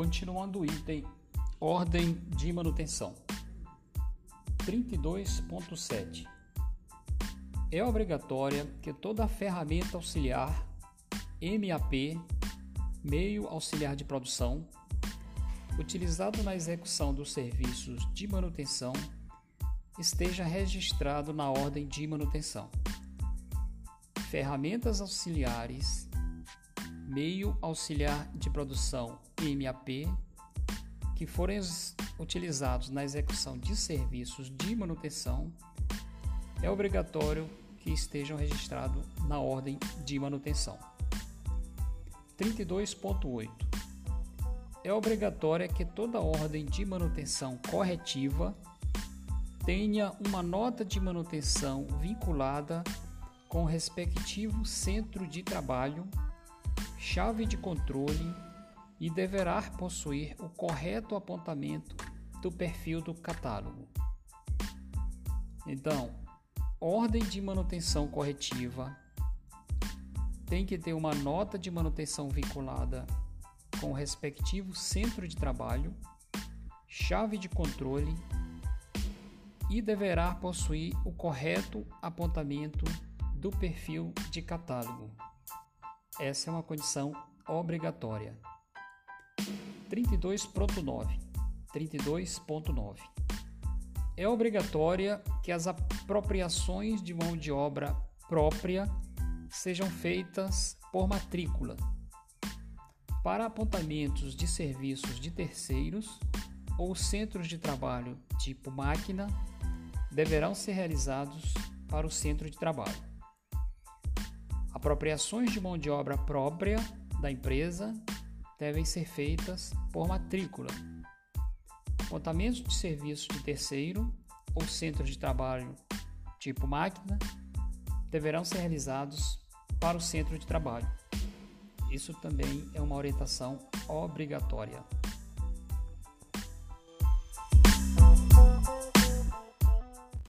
Continuando o item Ordem de manutenção. 32.7 É obrigatória que toda ferramenta auxiliar MAP, meio auxiliar de produção, utilizado na execução dos serviços de manutenção, esteja registrado na ordem de manutenção. Ferramentas auxiliares, meio auxiliar de produção MAP, que forem utilizados na execução de serviços de manutenção, é obrigatório que estejam registrados na ordem de manutenção. 32.8 É obrigatória que toda ordem de manutenção corretiva tenha uma nota de manutenção vinculada com o respectivo centro de trabalho, chave de controle e deverá possuir o correto apontamento do perfil do catálogo. Então, ordem de manutenção corretiva tem que ter uma nota de manutenção vinculada com o respectivo centro de trabalho, chave de controle e deverá possuir o correto apontamento do perfil de catálogo. Essa é uma condição obrigatória. 32.9 32.9 É obrigatória que as apropriações de mão de obra própria sejam feitas por matrícula. Para apontamentos de serviços de terceiros ou centros de trabalho tipo máquina, deverão ser realizados para o centro de trabalho. Apropriações de mão de obra própria da empresa devem ser feitas por matrícula. Apontamentos de serviço de terceiro ou centro de trabalho tipo máquina deverão ser realizados para o centro de trabalho. Isso também é uma orientação obrigatória.